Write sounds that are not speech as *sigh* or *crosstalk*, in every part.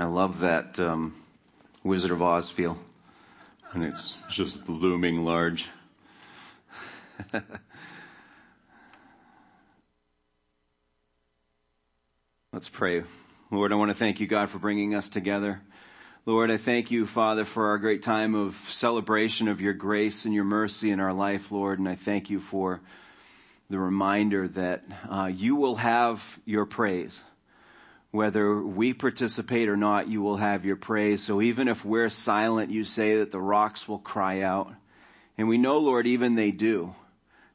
I love that um, Wizard of Oz feel. And it's just looming large. *laughs* Let's pray. Lord, I want to thank you, God, for bringing us together. Lord, I thank you, Father, for our great time of celebration of your grace and your mercy in our life, Lord. And I thank you for the reminder that uh, you will have your praise. Whether we participate or not, you will have your praise. So even if we're silent, you say that the rocks will cry out. And we know, Lord, even they do,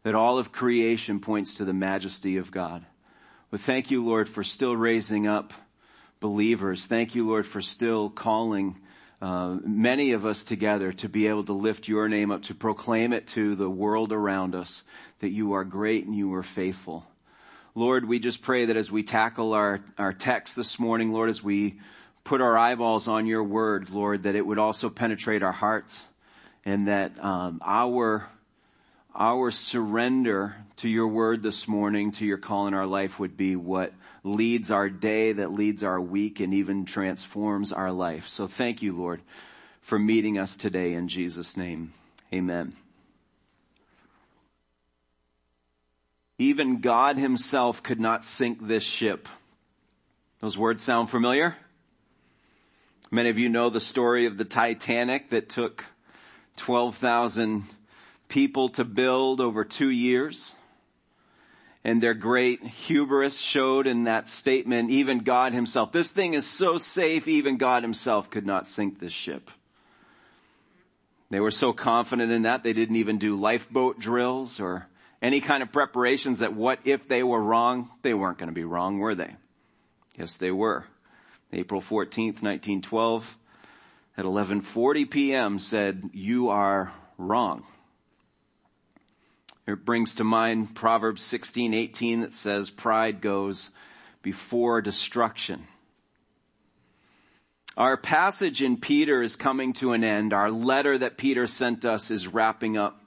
that all of creation points to the majesty of God. But thank you, Lord, for still raising up believers. Thank you, Lord, for still calling uh, many of us together to be able to lift your name up, to proclaim it to the world around us that you are great and you are faithful. Lord, we just pray that as we tackle our, our text this morning, Lord, as we put our eyeballs on your word, Lord, that it would also penetrate our hearts and that um, our our surrender to your word this morning, to your call in our life would be what leads our day, that leads our week, and even transforms our life. So thank you, Lord, for meeting us today in Jesus' name. Amen. Even God himself could not sink this ship. Those words sound familiar? Many of you know the story of the Titanic that took 12,000 people to build over two years. And their great hubris showed in that statement, even God himself. This thing is so safe, even God himself could not sink this ship. They were so confident in that, they didn't even do lifeboat drills or any kind of preparations that what if they were wrong? They weren't going to be wrong, were they? Yes, they were. April 14th, 1912 at 11:40 p.m. said, "You are wrong." It brings to mind Proverbs 16:18 that says, "Pride goes before destruction." Our passage in Peter is coming to an end. Our letter that Peter sent us is wrapping up.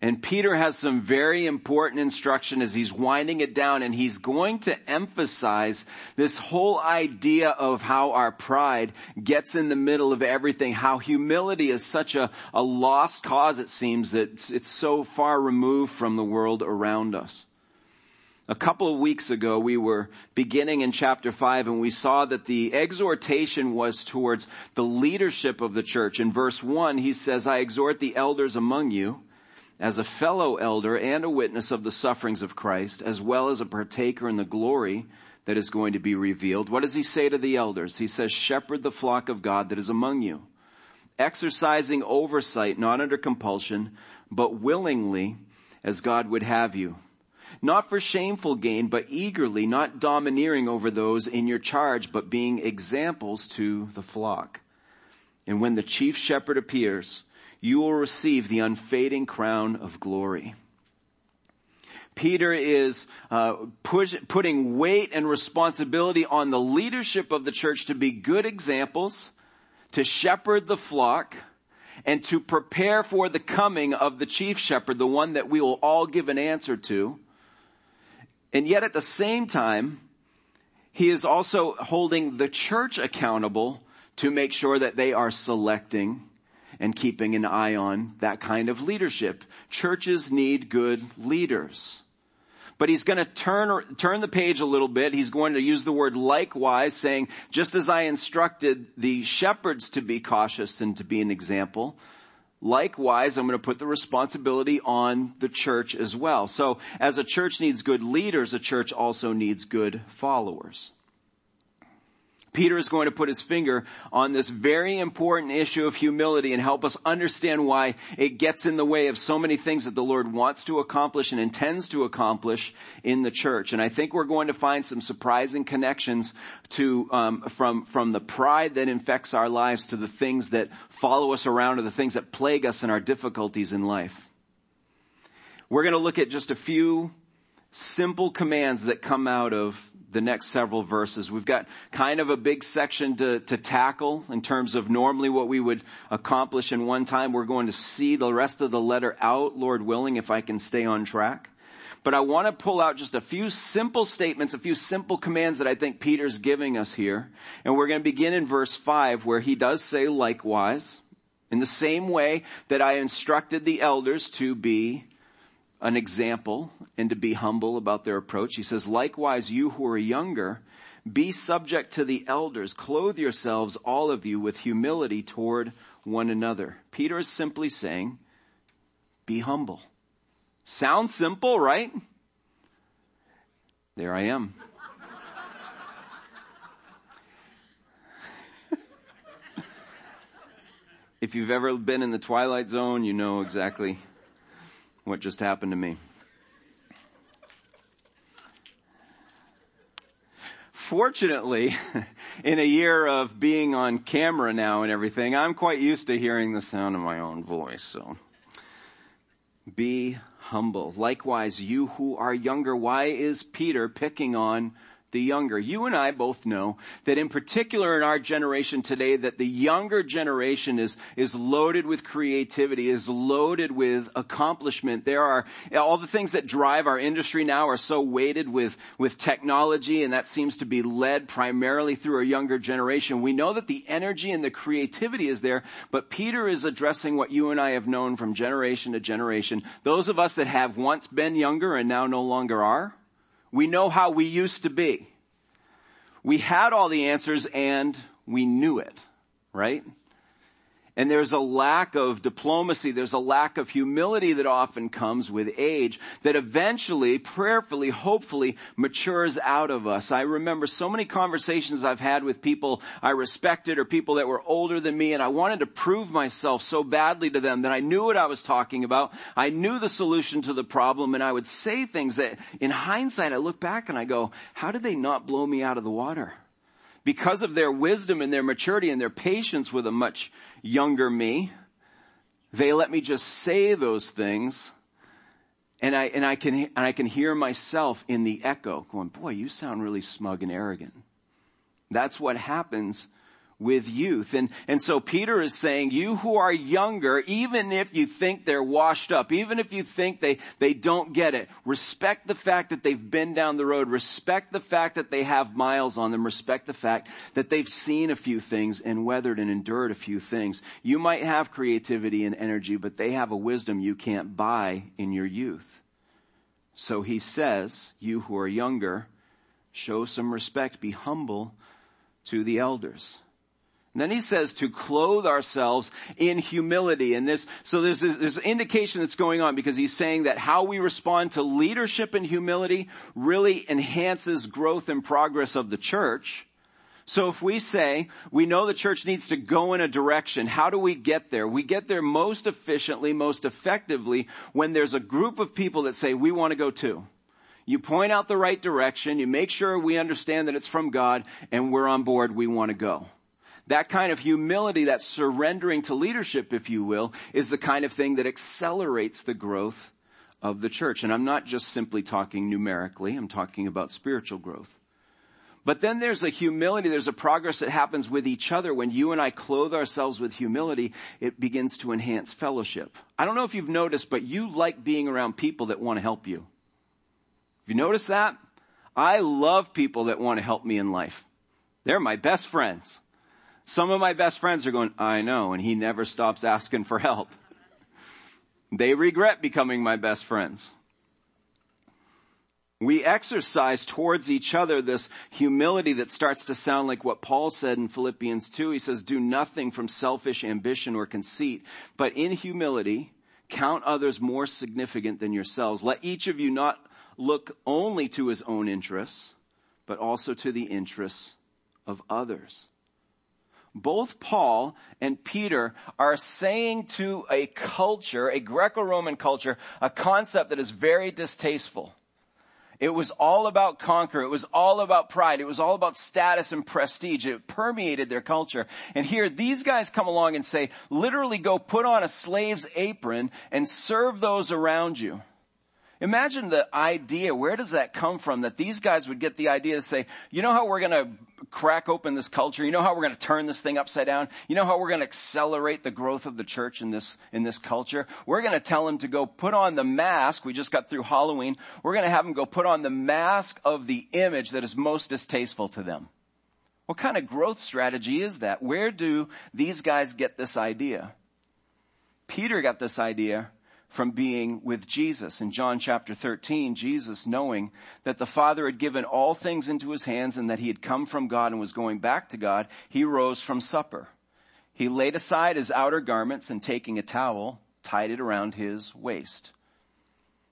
And Peter has some very important instruction as he's winding it down and he's going to emphasize this whole idea of how our pride gets in the middle of everything, how humility is such a, a lost cause it seems that it's, it's so far removed from the world around us. A couple of weeks ago, we were beginning in chapter 5 and we saw that the exhortation was towards the leadership of the church. In verse 1, he says, I exhort the elders among you as a fellow elder and a witness of the sufferings of Christ, as well as a partaker in the glory that is going to be revealed. What does he say to the elders? He says, shepherd the flock of God that is among you, exercising oversight, not under compulsion, but willingly as God would have you. Not for shameful gain, but eagerly, not domineering over those in your charge, but being examples to the flock. And when the chief shepherd appears, you will receive the unfading crown of glory. Peter is uh, push, putting weight and responsibility on the leadership of the church to be good examples, to shepherd the flock, and to prepare for the coming of the chief shepherd, the one that we will all give an answer to. And yet at the same time, he is also holding the church accountable to make sure that they are selecting and keeping an eye on that kind of leadership. Churches need good leaders. But he's going to turn, turn the page a little bit. He's going to use the word likewise, saying, just as I instructed the shepherds to be cautious and to be an example, likewise, I'm going to put the responsibility on the church as well. So as a church needs good leaders, a church also needs good followers. Peter is going to put his finger on this very important issue of humility and help us understand why it gets in the way of so many things that the Lord wants to accomplish and intends to accomplish in the church. And I think we're going to find some surprising connections to um, from from the pride that infects our lives to the things that follow us around or the things that plague us in our difficulties in life. We're going to look at just a few simple commands that come out of the next several verses. We've got kind of a big section to, to tackle in terms of normally what we would accomplish in one time. We're going to see the rest of the letter out, Lord willing, if I can stay on track. but I want to pull out just a few simple statements, a few simple commands that I think Peter's giving us here. And we're going to begin in verse 5 where he does say likewise, in the same way that I instructed the elders to be an example and to be humble about their approach. He says, likewise, you who are younger, be subject to the elders. Clothe yourselves, all of you, with humility toward one another. Peter is simply saying, be humble. Sounds simple, right? There I am. *laughs* if you've ever been in the twilight zone, you know exactly what just happened to me. Fortunately, *laughs* in a year of being on camera now and everything, I'm quite used to hearing the sound of my own voice, so be humble. Likewise, you who are younger, why is Peter picking on the younger. You and I both know that in particular in our generation today that the younger generation is, is loaded with creativity, is loaded with accomplishment. There are, all the things that drive our industry now are so weighted with, with technology and that seems to be led primarily through a younger generation. We know that the energy and the creativity is there, but Peter is addressing what you and I have known from generation to generation. Those of us that have once been younger and now no longer are, we know how we used to be. We had all the answers and we knew it, right? And there's a lack of diplomacy, there's a lack of humility that often comes with age that eventually, prayerfully, hopefully matures out of us. I remember so many conversations I've had with people I respected or people that were older than me and I wanted to prove myself so badly to them that I knew what I was talking about. I knew the solution to the problem and I would say things that in hindsight I look back and I go, how did they not blow me out of the water? Because of their wisdom and their maturity and their patience with a much younger me, they let me just say those things and I, and I can, and I can hear myself in the echo going, boy, you sound really smug and arrogant. That's what happens with youth. And, and so Peter is saying, you who are younger, even if you think they're washed up, even if you think they, they don't get it, respect the fact that they've been down the road, respect the fact that they have miles on them, respect the fact that they've seen a few things and weathered and endured a few things. You might have creativity and energy, but they have a wisdom you can't buy in your youth. So he says, you who are younger, show some respect, be humble to the elders. And then he says to clothe ourselves in humility. And this, so there's this, there's indication that's going on because he's saying that how we respond to leadership and humility really enhances growth and progress of the church. So if we say we know the church needs to go in a direction, how do we get there? We get there most efficiently, most effectively when there's a group of people that say we want to go too. You point out the right direction, you make sure we understand that it's from God and we're on board, we want to go. That kind of humility, that surrendering to leadership, if you will, is the kind of thing that accelerates the growth of the church. And I'm not just simply talking numerically, I'm talking about spiritual growth. But then there's a humility, there's a progress that happens with each other. When you and I clothe ourselves with humility, it begins to enhance fellowship. I don't know if you've noticed, but you like being around people that want to help you. Have you noticed that? I love people that want to help me in life. They're my best friends. Some of my best friends are going, I know, and he never stops asking for help. They regret becoming my best friends. We exercise towards each other this humility that starts to sound like what Paul said in Philippians 2. He says, do nothing from selfish ambition or conceit, but in humility, count others more significant than yourselves. Let each of you not look only to his own interests, but also to the interests of others both Paul and Peter are saying to a culture, a Greco-Roman culture, a concept that is very distasteful. It was all about conquer. It was all about pride. It was all about status and prestige. It permeated their culture. And here, these guys come along and say, literally go put on a slave's apron and serve those around you. Imagine the idea, where does that come from that these guys would get the idea to say, you know how we're gonna crack open this culture? You know how we're going to turn this thing upside down? You know how we're going to accelerate the growth of the church in this, in this culture? We're going to tell them to go put on the mask. We just got through Halloween. We're going to have them go put on the mask of the image that is most distasteful to them. What kind of growth strategy is that? Where do these guys get this idea? Peter got this idea from being with Jesus. In John chapter 13, Jesus knowing that the Father had given all things into his hands and that he had come from God and was going back to God, he rose from supper. He laid aside his outer garments and taking a towel, tied it around his waist.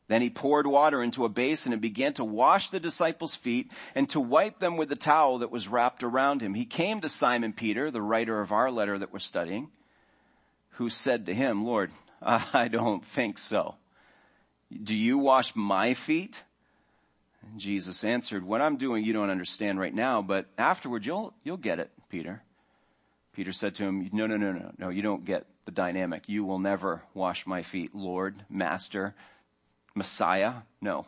Then he poured water into a basin and began to wash the disciples' feet and to wipe them with the towel that was wrapped around him. He came to Simon Peter, the writer of our letter that we're studying, who said to him, Lord, *laughs* I don't think so. Do you wash my feet? And Jesus answered, what I'm doing you don't understand right now, but afterward you'll, you'll get it, Peter. Peter said to him, no, no, no, no, no, you don't get the dynamic. You will never wash my feet, Lord, Master, Messiah. No.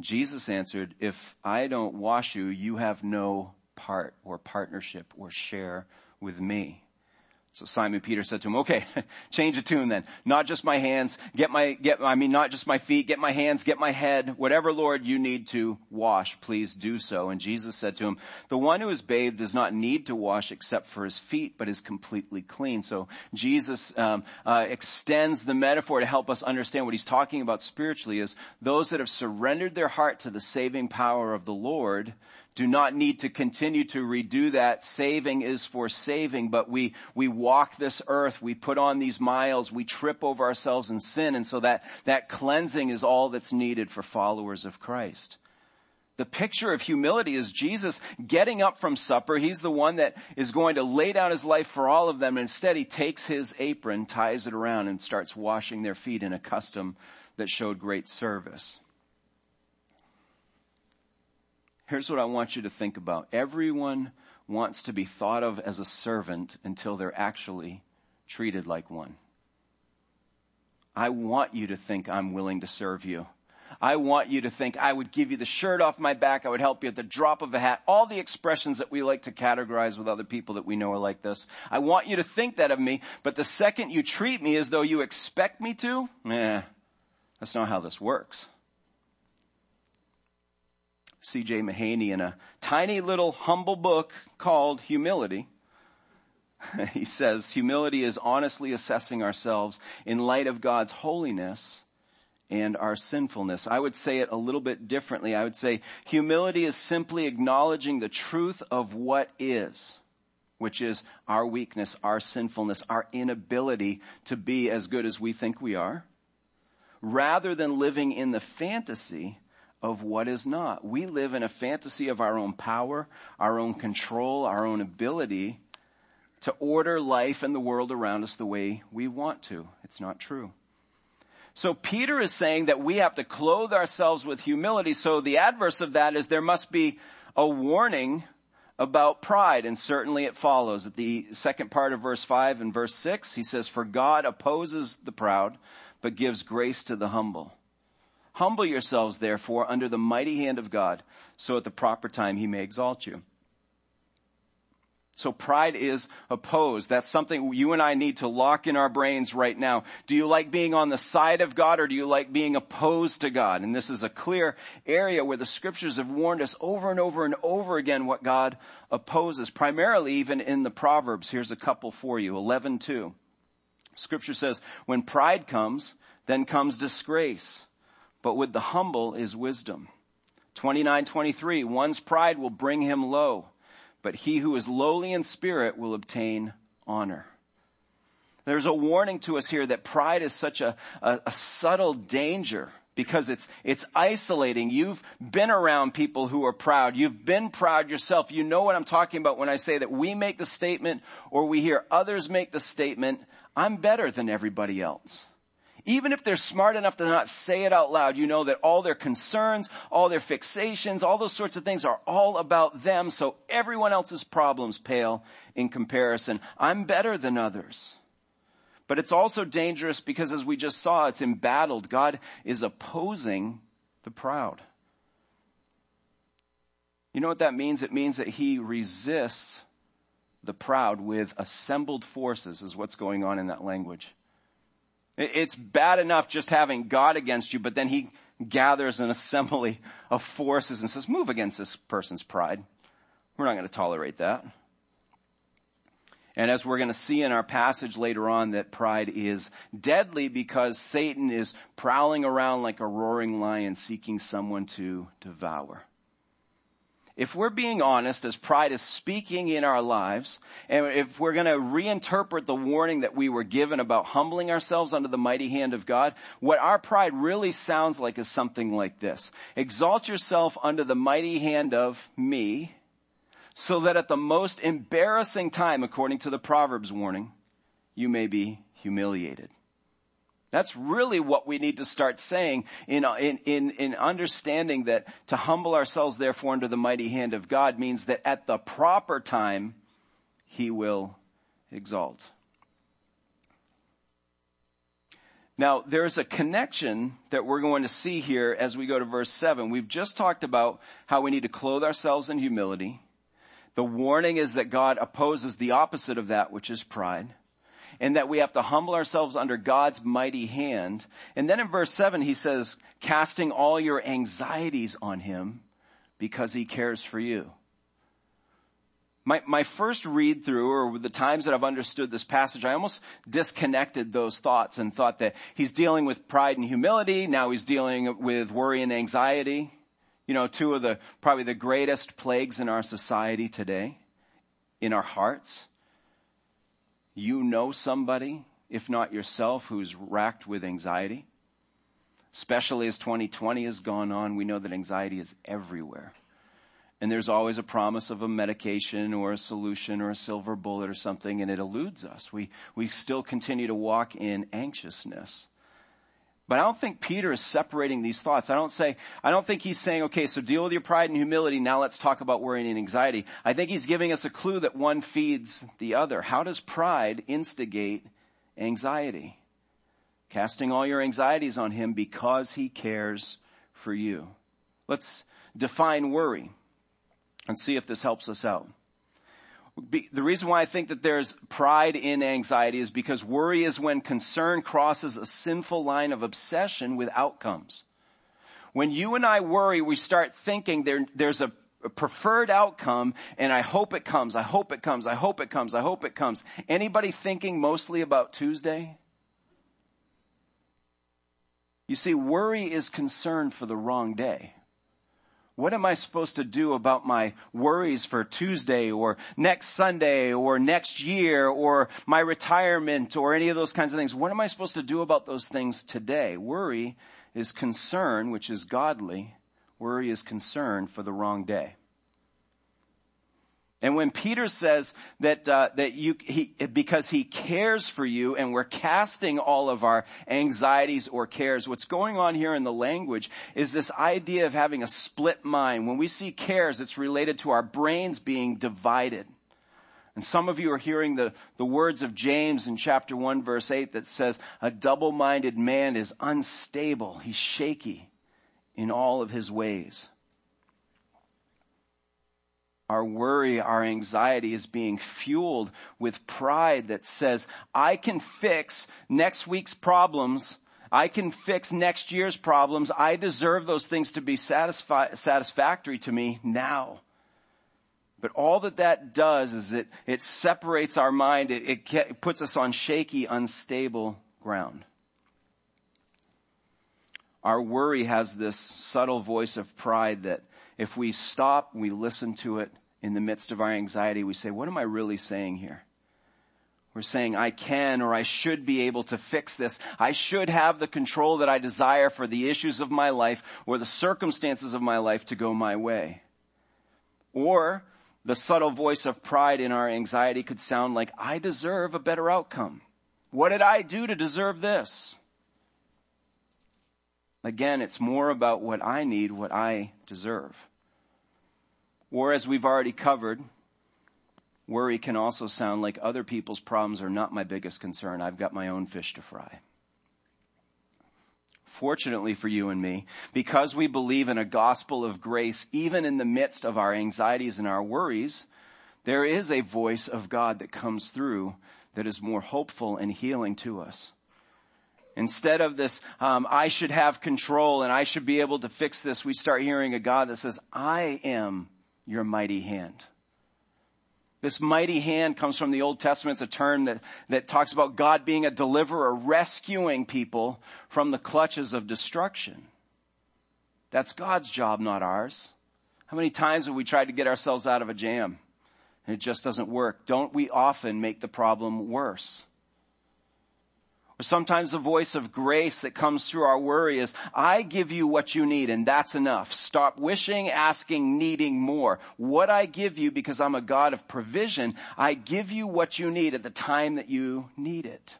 Jesus answered, if I don't wash you, you have no part or partnership or share with me. So Simon Peter said to him, okay, *laughs* change the tune then. Not just my hands, get my, get, I mean, not just my feet, get my hands, get my head, whatever Lord you need to wash, please do so. And Jesus said to him, the one who is bathed does not need to wash except for his feet, but is completely clean. So Jesus, um, uh, extends the metaphor to help us understand what he's talking about spiritually is those that have surrendered their heart to the saving power of the Lord do not need to continue to redo that. Saving is for saving, but we, we walk this earth, we put on these miles, we trip over ourselves in sin, and so that, that cleansing is all that's needed for followers of Christ. The picture of humility is Jesus getting up from supper. He's the one that is going to lay down his life for all of them. And instead he takes his apron, ties it around and starts washing their feet in a custom that showed great service. Here's what I want you to think about. Everyone wants to be thought of as a servant until they're actually treated like one. I want you to think I'm willing to serve you. I want you to think I would give you the shirt off my back. I would help you at the drop of a hat. All the expressions that we like to categorize with other people that we know are like this. I want you to think that of me, but the second you treat me as though you expect me to, eh, that's not how this works. C.J. Mahaney in a tiny little humble book called Humility. *laughs* he says, humility is honestly assessing ourselves in light of God's holiness and our sinfulness. I would say it a little bit differently. I would say humility is simply acknowledging the truth of what is, which is our weakness, our sinfulness, our inability to be as good as we think we are, rather than living in the fantasy of what is not. We live in a fantasy of our own power, our own control, our own ability to order life and the world around us the way we want to. It's not true. So Peter is saying that we have to clothe ourselves with humility. So the adverse of that is there must be a warning about pride. And certainly it follows at the second part of verse five and verse six. He says, for God opposes the proud, but gives grace to the humble. Humble yourselves therefore under the mighty hand of God, so at the proper time he may exalt you. So pride is opposed. That's something you and I need to lock in our brains right now. Do you like being on the side of God or do you like being opposed to God? And this is a clear area where the scriptures have warned us over and over and over again what God opposes, primarily even in the Proverbs. Here's a couple for you. 11:2. Scripture says, when pride comes, then comes disgrace but with the humble is wisdom. 29, 23, one's pride will bring him low, but he who is lowly in spirit will obtain honor. There's a warning to us here that pride is such a, a, a subtle danger because it's, it's isolating. You've been around people who are proud. You've been proud yourself. You know what I'm talking about when I say that we make the statement or we hear others make the statement, I'm better than everybody else. Even if they're smart enough to not say it out loud, you know that all their concerns, all their fixations, all those sorts of things are all about them, so everyone else's problems pale in comparison. I'm better than others. But it's also dangerous because as we just saw, it's embattled. God is opposing the proud. You know what that means? It means that he resists the proud with assembled forces is what's going on in that language. It's bad enough just having God against you, but then he gathers an assembly of forces and says, move against this person's pride. We're not going to tolerate that. And as we're going to see in our passage later on that pride is deadly because Satan is prowling around like a roaring lion seeking someone to devour if we're being honest, as pride is speaking in our lives, and if we're going to reinterpret the warning that we were given about humbling ourselves under the mighty hand of God, what our pride really sounds like is something like this. Exalt yourself under the mighty hand of me, so that at the most embarrassing time, according to the Proverbs warning, you may be humiliated. That's really what we need to start saying in, in, in, in, understanding that to humble ourselves therefore under the mighty hand of God means that at the proper time, He will exalt. Now, there's a connection that we're going to see here as we go to verse 7. We've just talked about how we need to clothe ourselves in humility. The warning is that God opposes the opposite of that, which is pride and that we have to humble ourselves under God's mighty hand. And then in verse seven, he says, casting all your anxieties on him because he cares for you. My, my first read through or the times that I've understood this passage, I almost disconnected those thoughts and thought that he's dealing with pride and humility. Now he's dealing with worry and anxiety. You know, two of the, probably the greatest plagues in our society today, in our hearts you know somebody, if not yourself, who's racked with anxiety. Especially as 2020 has gone on, we know that anxiety is everywhere. And there's always a promise of a medication or a solution or a silver bullet or something, and it eludes us. We, we still continue to walk in anxiousness. But I don't think Peter is separating these thoughts. I don't say, I don't think he's saying, okay, so deal with your pride and humility. Now let's talk about worry and anxiety. I think he's giving us a clue that one feeds the other. How does pride instigate anxiety? Casting all your anxieties on him because he cares for you. Let's define worry and see if this helps us out the reason why I think that there's pride in anxiety is because worry is when concern crosses a sinful line of obsession with outcomes. When you and I worry, we start thinking there, there's a, preferred outcome and I hope it comes, I hope it comes, I hope it comes, I hope it comes. Anybody thinking mostly about Tuesday? You see, worry is concern for the wrong day. What am I supposed to do about my worries for Tuesday or next Sunday or next year or my retirement or any of those kinds of things? What am I supposed to do about those things today? Worry is concern, which is godly. Worry is concern for the wrong day. And when Peter says that uh, that you he because he cares for you and we're casting all of our anxieties or cares, what's going on here in the language is this idea of having a split mind. When we see cares, it's related to our brains being divided. And some of you are hearing the, the words of James in chapter 1 verse 8 that says, a double-minded man is unstable. He's shaky in all of his ways our worry, our anxiety is being fueled with pride that says, I can fix next week's problems. I can fix next year's problems. I deserve those things to be satisfi- satisfactory to me now. But all that that does is it, it separates our mind. It, it, it puts us on shaky, unstable ground. Our worry has this subtle voice of pride that if we stop, we listen to it, in the midst of our anxiety, we say, what am I really saying here? We're saying, I can or I should be able to fix this. I should have the control that I desire for the issues of my life or the circumstances of my life to go my way. Or the subtle voice of pride in our anxiety could sound like, I deserve a better outcome. What did I do to deserve this? Again, it's more about what I need, what I deserve. Or as we've already covered, worry can also sound like other people's problems are not my biggest concern. I've got my own fish to fry. fortunately for you and me, because we believe in a gospel of grace, even in the midst of our anxieties and our worries, there is a voice of God that comes through that is more hopeful and healing to us. Instead of this, um, I should have control and I should be able to fix this, we start hearing a God that says, I am your mighty hand. This mighty hand comes from the Old Testament. It's a term that, that talks about God being a deliverer, rescuing people from the clutches of destruction. That's God's job, not ours. How many times have we tried to get ourselves out of a jam and it just doesn't work? Don't we often make the problem worse? Or sometimes the voice of grace that comes through our worry is, I give you what you need and that's enough. Stop wishing, asking, needing more. What I give you because I'm a God of provision, I give you what you need at the time that you need it.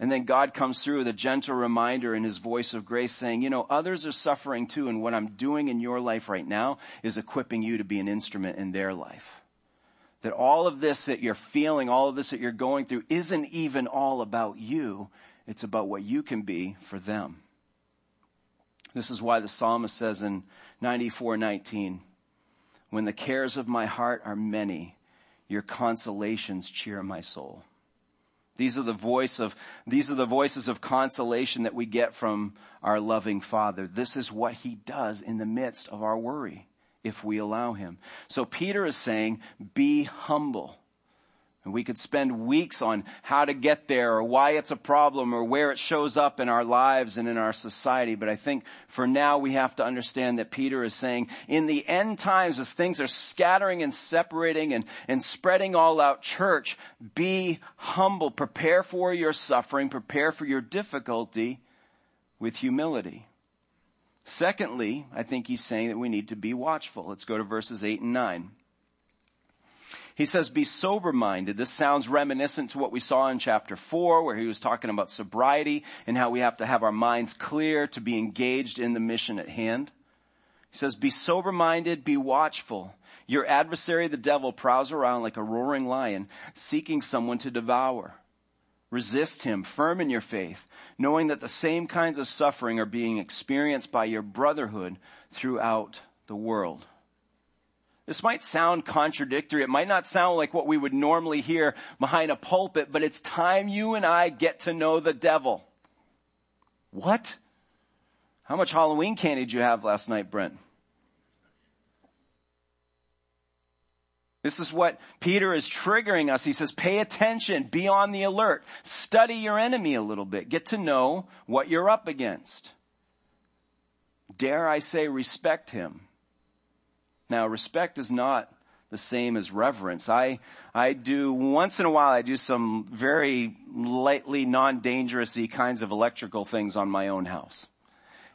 And then God comes through with a gentle reminder in his voice of grace saying, you know, others are suffering too and what I'm doing in your life right now is equipping you to be an instrument in their life that all of this that you're feeling, all of this that you're going through isn't even all about you. It's about what you can be for them. This is why the psalmist says in 94:19, when the cares of my heart are many, your consolations cheer my soul. These are the voice of, these are the voices of consolation that we get from our loving Father. This is what He does in the midst of our worry if we allow him. So Peter is saying, be humble. And we could spend weeks on how to get there or why it's a problem or where it shows up in our lives and in our society. But I think for now we have to understand that Peter is saying in the end times as things are scattering and separating and, and spreading all out church, be humble. Prepare for your suffering. Prepare for your difficulty with humility. Secondly, I think he's saying that we need to be watchful. Let's go to verses 8 and 9. He says, be sober minded. This sounds reminiscent to what we saw in chapter 4 where he was talking about sobriety and how we have to have our minds clear to be engaged in the mission at hand. He says, be sober minded, be watchful. Your adversary, the devil, prowls around like a roaring lion seeking someone to devour. Resist him, firm in your faith, knowing that the same kinds of suffering are being experienced by your brotherhood throughout the world. This might sound contradictory. It might not sound like what we would normally hear behind a pulpit, but it's time you and I get to know the devil. What? How much Halloween candy did you have last night, Brent? This is what Peter is triggering us. He says, pay attention, be on the alert, study your enemy a little bit, get to know what you're up against. Dare I say respect him. Now respect is not the same as reverence. I, I do, once in a while I do some very lightly non-dangerousy kinds of electrical things on my own house.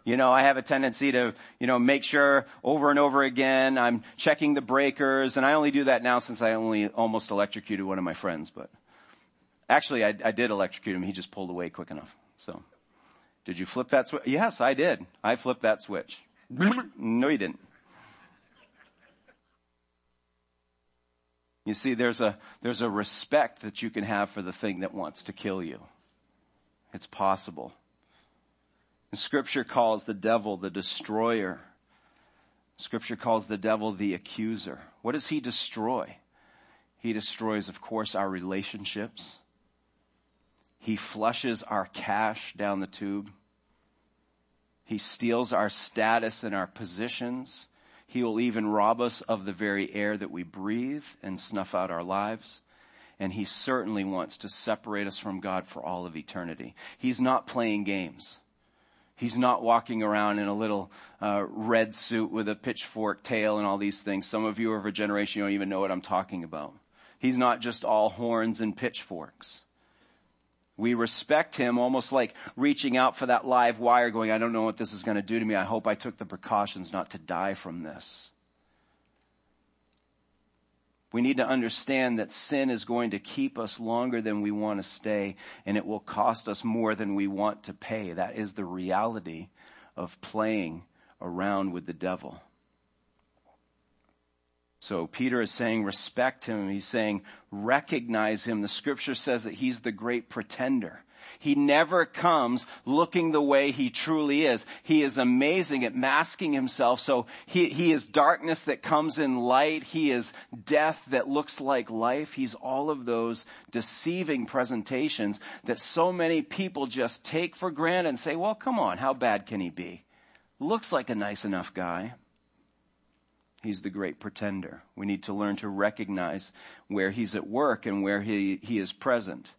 You know, I have a tendency to, you know, make sure over and over again I'm checking the breakers and I only do that now since I only almost electrocuted one of my friends, but actually I, I did electrocute him. He just pulled away quick enough. So did you flip that switch? Yes, I did. I flipped that switch. *laughs* no, you didn't. You see, there's a, there's a respect that you can have for the thing that wants to kill you. It's possible. Scripture calls the devil the destroyer. Scripture calls the devil the accuser. What does he destroy? He destroys, of course, our relationships. He flushes our cash down the tube. He steals our status and our positions. He will even rob us of the very air that we breathe and snuff out our lives. And he certainly wants to separate us from God for all of eternity. He's not playing games. He's not walking around in a little uh, red suit with a pitchfork tail and all these things. Some of you are of a generation, you don't even know what I'm talking about. He's not just all horns and pitchforks. We respect him almost like reaching out for that live wire going, I don't know what this is going to do to me. I hope I took the precautions not to die from this. We need to understand that sin is going to keep us longer than we want to stay and it will cost us more than we want to pay. That is the reality of playing around with the devil. So Peter is saying respect him. He's saying recognize him. The scripture says that he's the great pretender. He never comes looking the way he truly is. He is amazing at masking himself. So he, he is darkness that comes in light. He is death that looks like life. He's all of those deceiving presentations that so many people just take for granted and say, well, come on, how bad can he be? Looks like a nice enough guy. He's the great pretender. We need to learn to recognize where he's at work and where he, he is present.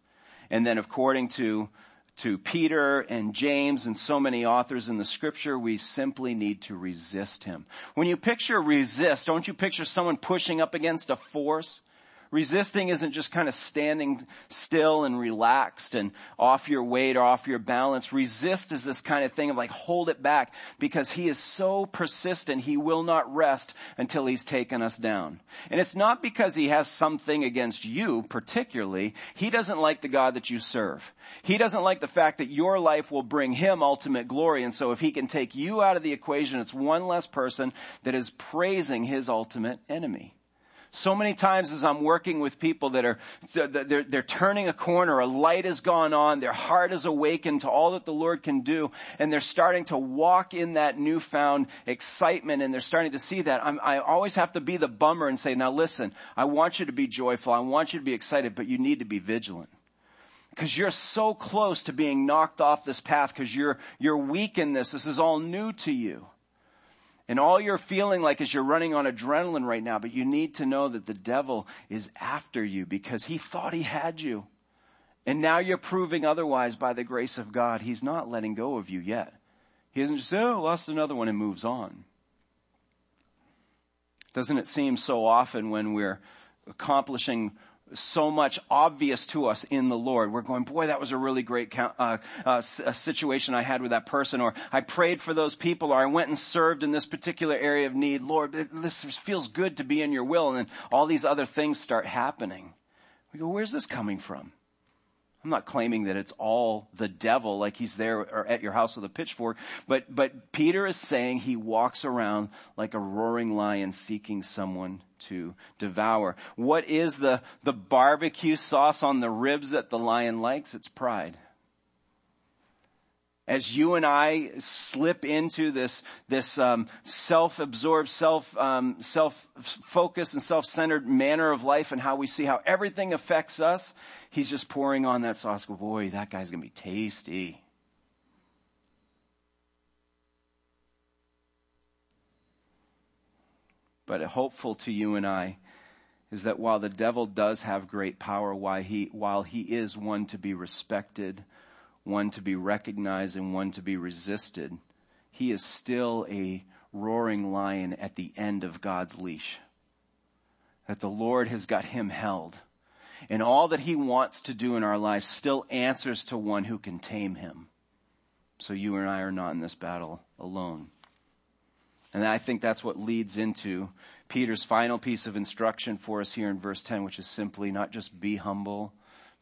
And then according to, to Peter and James and so many authors in the scripture, we simply need to resist him. When you picture resist, don't you picture someone pushing up against a force? Resisting isn't just kind of standing still and relaxed and off your weight or off your balance. Resist is this kind of thing of like hold it back because he is so persistent he will not rest until he's taken us down. And it's not because he has something against you particularly. He doesn't like the God that you serve. He doesn't like the fact that your life will bring him ultimate glory. And so if he can take you out of the equation, it's one less person that is praising his ultimate enemy. So many times as I'm working with people that are, they're, they're turning a corner, a light has gone on, their heart is awakened to all that the Lord can do, and they're starting to walk in that newfound excitement and they're starting to see that. I'm, I always have to be the bummer and say, now listen, I want you to be joyful, I want you to be excited, but you need to be vigilant because you're so close to being knocked off this path because you're, you're weak in this. This is all new to you. And all you're feeling like is you're running on adrenaline right now, but you need to know that the devil is after you because he thought he had you. And now you're proving otherwise by the grace of God. He's not letting go of you yet. He doesn't just oh, lost another one and moves on. Doesn't it seem so often when we're accomplishing so much obvious to us in the Lord. We're going, boy, that was a really great uh, uh, situation I had with that person, or I prayed for those people, or I went and served in this particular area of need. Lord, this feels good to be in your will. And then all these other things start happening. We go, where's this coming from? I'm not claiming that it's all the devil, like he's there or at your house with a pitchfork, but, but Peter is saying he walks around like a roaring lion seeking someone to devour. What is the, the barbecue sauce on the ribs that the lion likes? It's pride as you and I slip into this this um, self-absorbed, self um, self-focused and self-centered manner of life, and how we see how everything affects us, he's just pouring on that sauce. Boy, that guy's gonna be tasty. But hopeful to you and I is that while the devil does have great power, why he, while he is one to be respected, one to be recognized and one to be resisted, he is still a roaring lion at the end of God's leash. That the Lord has got him held. And all that he wants to do in our lives still answers to one who can tame him. So you and I are not in this battle alone. And I think that's what leads into Peter's final piece of instruction for us here in verse 10, which is simply not just be humble,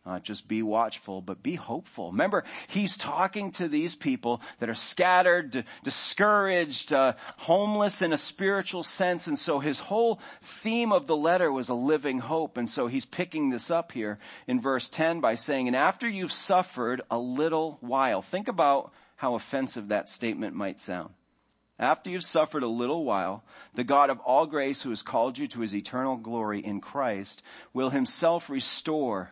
not just be watchful, but be hopeful. Remember, he's talking to these people that are scattered, discouraged, uh, homeless in a spiritual sense. And so his whole theme of the letter was a living hope. And so he's picking this up here in verse 10 by saying, and after you've suffered a little while, think about how offensive that statement might sound. After you've suffered a little while, the God of all grace who has called you to his eternal glory in Christ will himself restore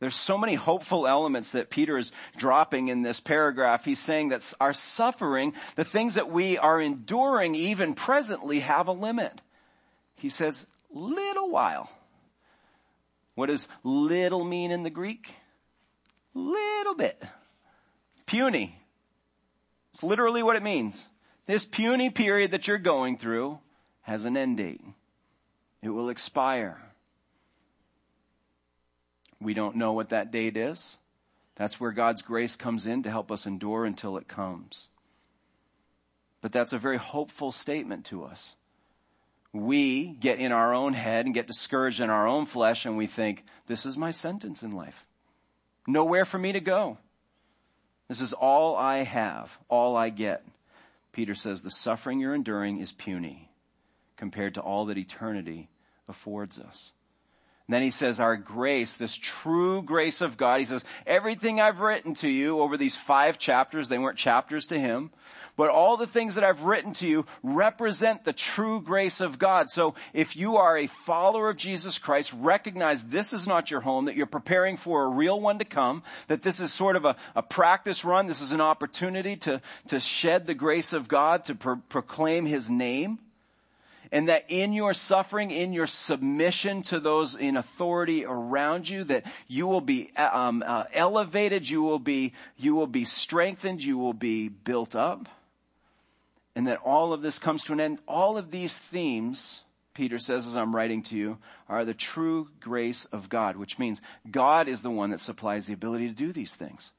There's so many hopeful elements that Peter is dropping in this paragraph. He's saying that our suffering, the things that we are enduring even presently have a limit. He says, little while. What does little mean in the Greek? Little bit. Puny. It's literally what it means. This puny period that you're going through has an end date. It will expire. We don't know what that date is. That's where God's grace comes in to help us endure until it comes. But that's a very hopeful statement to us. We get in our own head and get discouraged in our own flesh and we think, this is my sentence in life. Nowhere for me to go. This is all I have, all I get. Peter says the suffering you're enduring is puny compared to all that eternity affords us. And then he says, our grace, this true grace of God, he says, everything I've written to you over these five chapters, they weren't chapters to him, but all the things that I've written to you represent the true grace of God. So if you are a follower of Jesus Christ, recognize this is not your home, that you're preparing for a real one to come, that this is sort of a, a practice run. This is an opportunity to, to shed the grace of God, to pro- proclaim his name and that in your suffering, in your submission to those in authority around you, that you will be um, uh, elevated, you will be you will be strengthened, you will be built up, and that all of this comes to an end. All of these themes, Peter says as I'm writing to you, are the true grace of God, which means God is the one that supplies the ability to do these things.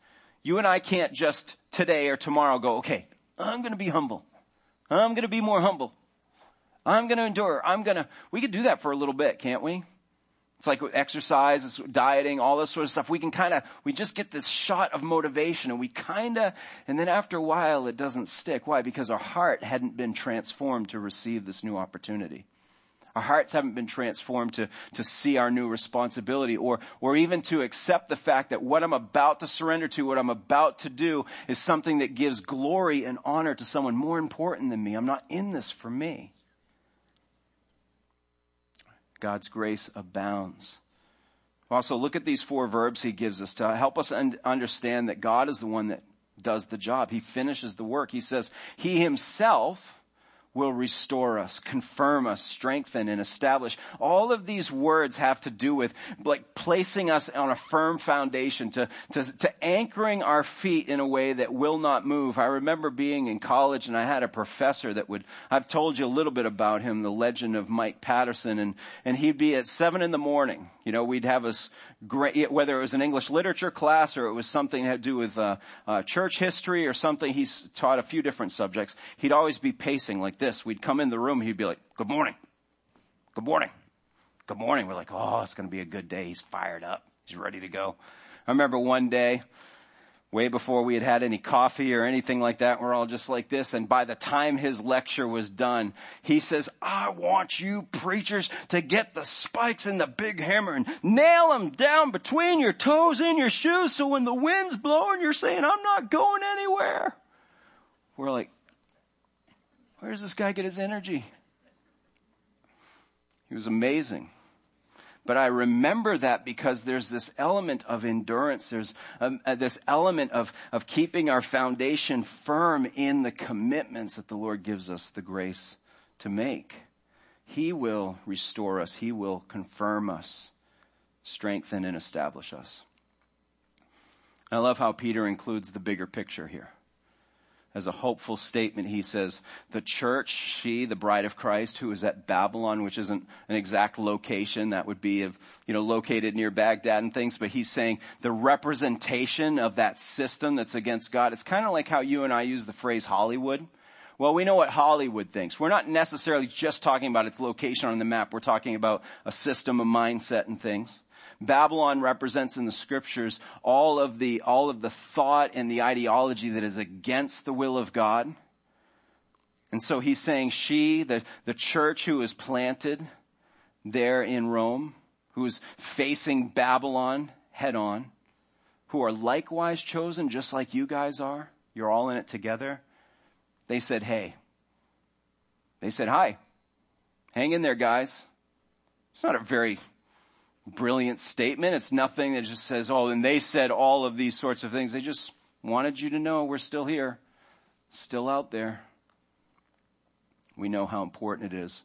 You and I can't just today or tomorrow go, okay, I'm going to be humble. I'm going to be more humble. I'm going to endure. I'm going to, we could do that for a little bit, can't we? It's like exercise, it's dieting, all this sort of stuff. We can kind of, we just get this shot of motivation and we kind of, and then after a while it doesn't stick. Why? Because our heart hadn't been transformed to receive this new opportunity. Our hearts haven't been transformed to, to see our new responsibility or, or even to accept the fact that what I'm about to surrender to, what I'm about to do is something that gives glory and honor to someone more important than me. I'm not in this for me. God's grace abounds. Also, look at these four verbs he gives us to help us un- understand that God is the one that does the job. He finishes the work. He says, He himself will restore us, confirm us, strengthen, and establish. All of these words have to do with like placing us on a firm foundation to, to, to anchoring our feet in a way that will not move. I remember being in college and I had a professor that would, I've told you a little bit about him, the legend of Mike Patterson, and, and he'd be at seven in the morning. You know, we'd have us great, whether it was an English literature class or it was something to do with uh, uh, church history or something. He's taught a few different subjects. He'd always be pacing like this. We'd come in the room, he'd be like, good morning. Good morning. Good morning. We're like, oh, it's going to be a good day. He's fired up. He's ready to go. I remember one day, way before we had had any coffee or anything like that. We're all just like this. And by the time his lecture was done, he says, I want you preachers to get the spikes and the big hammer and nail them down between your toes and your shoes. So when the wind's blowing, you're saying, I'm not going anywhere. We're like, where does this guy get his energy? He was amazing. But I remember that because there's this element of endurance. There's um, uh, this element of, of keeping our foundation firm in the commitments that the Lord gives us the grace to make. He will restore us. He will confirm us, strengthen and establish us. I love how Peter includes the bigger picture here as a hopeful statement, he says, the church, she, the bride of Christ, who is at Babylon, which isn't an exact location, that would be, of, you know, located near Baghdad and things, but he's saying the representation of that system that's against God. It's kind of like how you and I use the phrase Hollywood. Well, we know what Hollywood thinks. We're not necessarily just talking about its location on the map. We're talking about a system, a mindset and things. Babylon represents in the scriptures all of the, all of the thought and the ideology that is against the will of God. And so he's saying she, the, the church who is planted there in Rome, who is facing Babylon head on, who are likewise chosen just like you guys are. You're all in it together. They said, hey. They said, hi. Hang in there, guys. It's not a very brilliant statement. It's nothing that just says, oh, and they said all of these sorts of things. They just wanted you to know we're still here, still out there. We know how important it is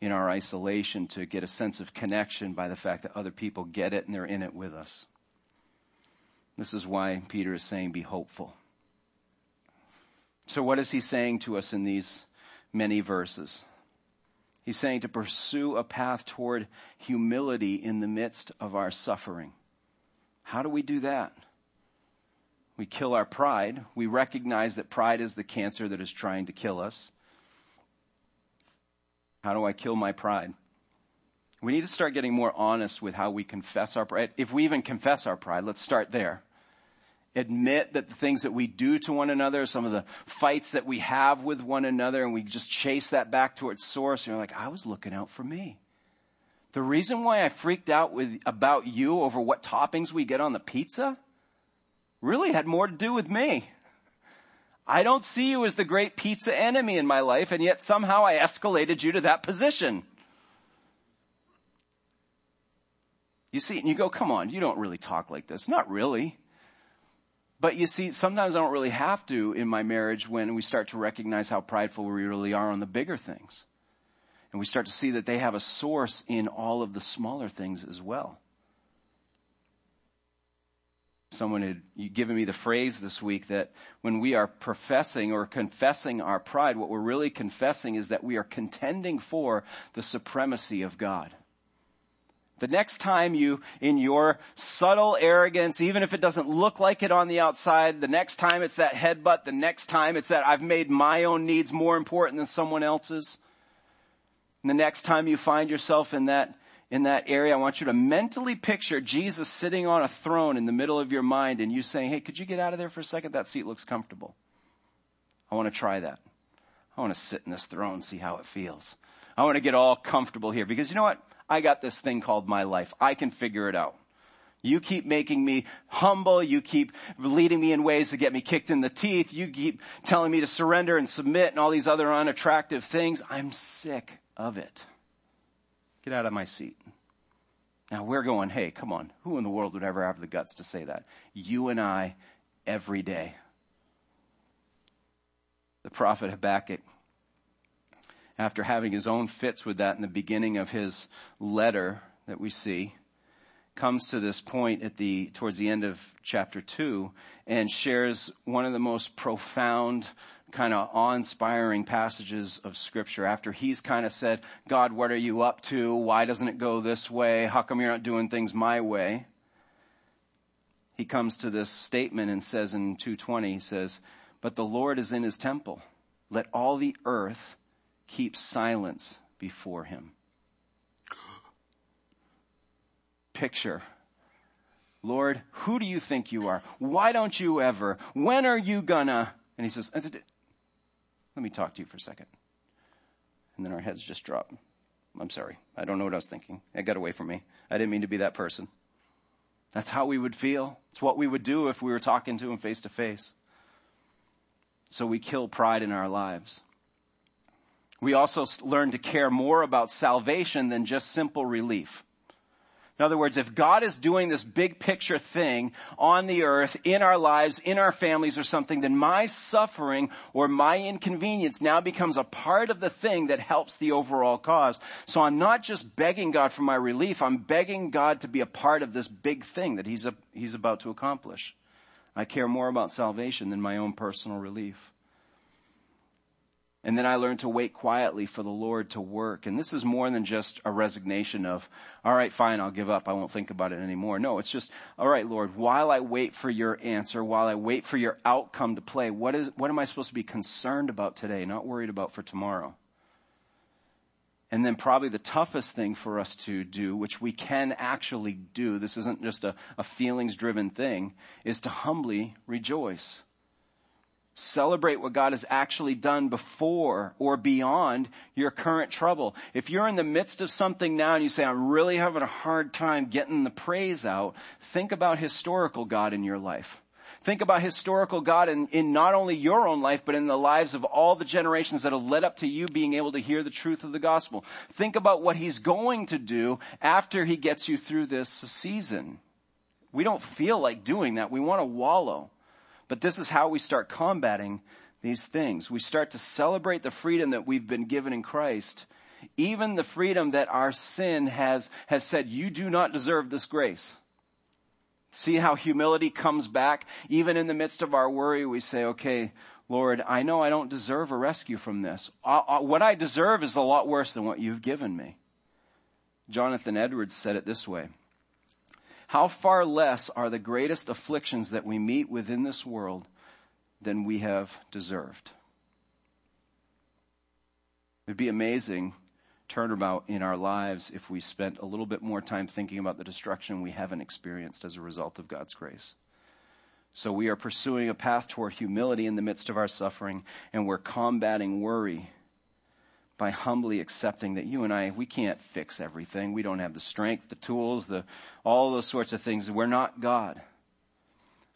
in our isolation to get a sense of connection by the fact that other people get it and they're in it with us. This is why Peter is saying be hopeful. So what is he saying to us in these many verses? He's saying to pursue a path toward humility in the midst of our suffering. How do we do that? We kill our pride. We recognize that pride is the cancer that is trying to kill us. How do I kill my pride? We need to start getting more honest with how we confess our pride. If we even confess our pride, let's start there. Admit that the things that we do to one another, some of the fights that we have with one another, and we just chase that back to its source. And you're like, I was looking out for me. The reason why I freaked out with, about you over what toppings we get on the pizza really had more to do with me. I don't see you as the great pizza enemy in my life, and yet somehow I escalated you to that position. You see, and you go, come on, you don't really talk like this. Not really. But you see, sometimes I don't really have to in my marriage when we start to recognize how prideful we really are on the bigger things. And we start to see that they have a source in all of the smaller things as well. Someone had given me the phrase this week that when we are professing or confessing our pride, what we're really confessing is that we are contending for the supremacy of God. The next time you, in your subtle arrogance, even if it doesn't look like it on the outside, the next time it's that headbutt, the next time it's that I've made my own needs more important than someone else's. And the next time you find yourself in that, in that area, I want you to mentally picture Jesus sitting on a throne in the middle of your mind and you saying, hey, could you get out of there for a second? That seat looks comfortable. I want to try that. I want to sit in this throne, see how it feels. I want to get all comfortable here because you know what? I got this thing called my life. I can figure it out. You keep making me humble. You keep leading me in ways to get me kicked in the teeth. You keep telling me to surrender and submit and all these other unattractive things. I'm sick of it. Get out of my seat. Now we're going, hey, come on. Who in the world would ever have the guts to say that? You and I every day. The prophet Habakkuk after having his own fits with that in the beginning of his letter that we see, comes to this point at the, towards the end of chapter two and shares one of the most profound, kind of awe-inspiring passages of scripture after he's kind of said, God, what are you up to? Why doesn't it go this way? How come you're not doing things my way? He comes to this statement and says in 220, he says, but the Lord is in his temple. Let all the earth keep silence before him. Picture. Lord, who do you think you are? Why don't you ever? When are you gonna? And he says, uh, let me talk to you for a second. And then our heads just drop. I'm sorry. I don't know what I was thinking. It got away from me. I didn't mean to be that person. That's how we would feel. It's what we would do if we were talking to him face to face. So we kill pride in our lives we also learn to care more about salvation than just simple relief. In other words, if God is doing this big picture thing on the earth, in our lives, in our families or something, then my suffering or my inconvenience now becomes a part of the thing that helps the overall cause. So I'm not just begging God for my relief, I'm begging God to be a part of this big thing that He's, a, he's about to accomplish. I care more about salvation than my own personal relief. And then I learned to wait quietly for the Lord to work. And this is more than just a resignation of, all right, fine, I'll give up. I won't think about it anymore. No, it's just, all right, Lord, while I wait for your answer, while I wait for your outcome to play, what is, what am I supposed to be concerned about today, not worried about for tomorrow? And then probably the toughest thing for us to do, which we can actually do, this isn't just a, a feelings driven thing, is to humbly rejoice. Celebrate what God has actually done before or beyond your current trouble. If you're in the midst of something now and you say, I'm really having a hard time getting the praise out, think about historical God in your life. Think about historical God in, in not only your own life, but in the lives of all the generations that have led up to you being able to hear the truth of the gospel. Think about what He's going to do after He gets you through this season. We don't feel like doing that. We want to wallow. But this is how we start combating these things. We start to celebrate the freedom that we've been given in Christ, even the freedom that our sin has, has said, you do not deserve this grace. See how humility comes back? Even in the midst of our worry, we say, okay, Lord, I know I don't deserve a rescue from this. Uh, uh, what I deserve is a lot worse than what you've given me. Jonathan Edwards said it this way. How far less are the greatest afflictions that we meet within this world than we have deserved? It'd be amazing turnabout in our lives if we spent a little bit more time thinking about the destruction we haven't experienced as a result of God's grace. So we are pursuing a path toward humility in the midst of our suffering and we're combating worry by humbly accepting that you and I, we can't fix everything. We don't have the strength, the tools, the, all those sorts of things. We're not God.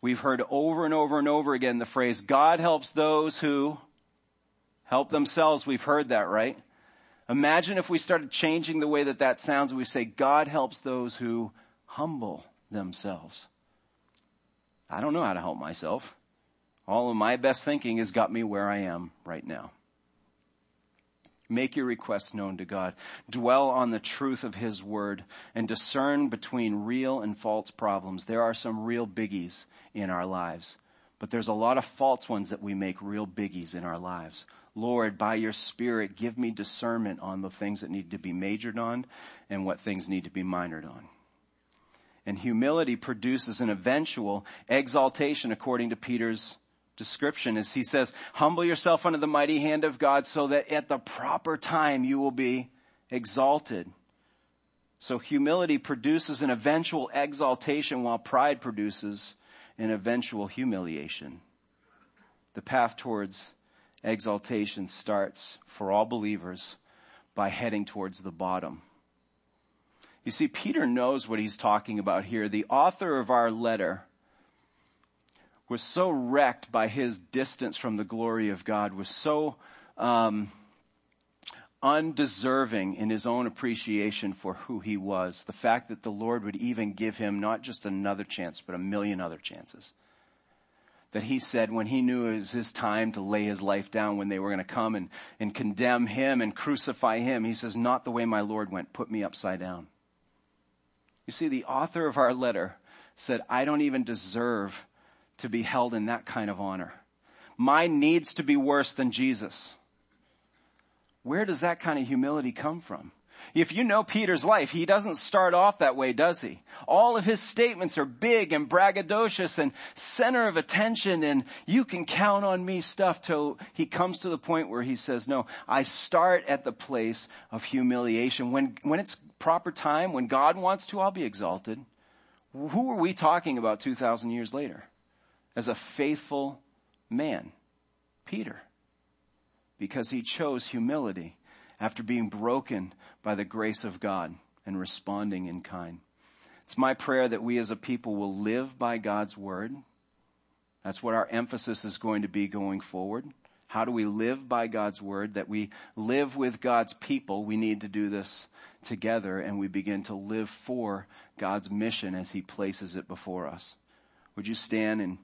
We've heard over and over and over again the phrase, God helps those who help themselves. We've heard that, right? Imagine if we started changing the way that that sounds and we say, God helps those who humble themselves. I don't know how to help myself. All of my best thinking has got me where I am right now. Make your requests known to God. Dwell on the truth of His Word and discern between real and false problems. There are some real biggies in our lives, but there's a lot of false ones that we make real biggies in our lives. Lord, by your Spirit, give me discernment on the things that need to be majored on and what things need to be minored on. And humility produces an eventual exaltation according to Peter's description as he says, humble yourself under the mighty hand of God so that at the proper time you will be exalted. So humility produces an eventual exaltation while pride produces an eventual humiliation. The path towards exaltation starts for all believers by heading towards the bottom. You see, Peter knows what he's talking about here. The author of our letter was so wrecked by his distance from the glory of God, was so um, undeserving in his own appreciation for who he was. The fact that the Lord would even give him not just another chance, but a million other chances that he said when he knew it was his time to lay his life down when they were going to come and, and condemn him and crucify him. He says, not the way my Lord went, put me upside down. You see, the author of our letter said, I don't even deserve to be held in that kind of honor. Mine needs to be worse than Jesus. Where does that kind of humility come from? If you know Peter's life, he doesn't start off that way, does he? All of his statements are big and braggadocious and center of attention and you can count on me stuff till he comes to the point where he says, no, I start at the place of humiliation. When, when it's proper time, when God wants to, I'll be exalted. Who are we talking about 2,000 years later? As a faithful man, Peter. Because he chose humility after being broken by the grace of God and responding in kind. It's my prayer that we as a people will live by God's word. That's what our emphasis is going to be going forward. How do we live by God's word? That we live with God's people. We need to do this together and we begin to live for God's mission as he places it before us. Would you stand and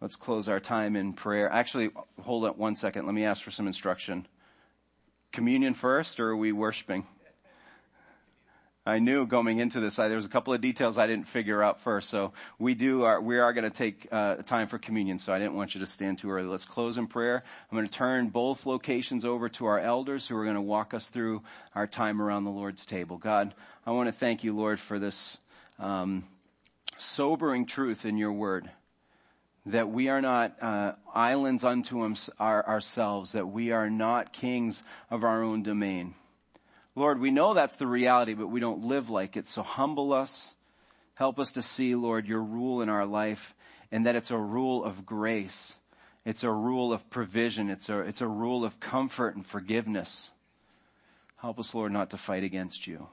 let's close our time in prayer. Actually, hold up one second. Let me ask for some instruction communion first or are we worshiping? I knew going into this, I, there was a couple of details I didn't figure out first. So we do, our, we are going to take uh, time for communion. So I didn't want you to stand too early. Let's close in prayer. I'm going to turn both locations over to our elders who are going to walk us through our time around the Lord's table. God, I want to thank you, Lord, for this um, sobering truth in your word that we are not uh, islands unto our, ourselves, that we are not kings of our own domain. Lord, we know that's the reality, but we don't live like it. So humble us. Help us to see, Lord, your rule in our life and that it's a rule of grace. It's a rule of provision. It's a, it's a rule of comfort and forgiveness. Help us, Lord, not to fight against you.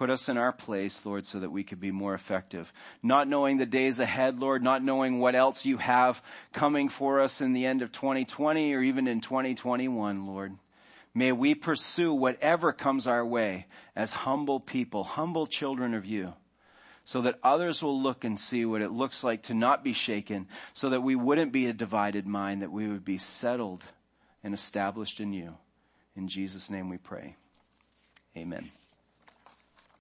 Put us in our place, Lord, so that we could be more effective. Not knowing the days ahead, Lord, not knowing what else you have coming for us in the end of 2020 or even in 2021, Lord. May we pursue whatever comes our way as humble people, humble children of you, so that others will look and see what it looks like to not be shaken, so that we wouldn't be a divided mind, that we would be settled and established in you. In Jesus' name we pray. Amen.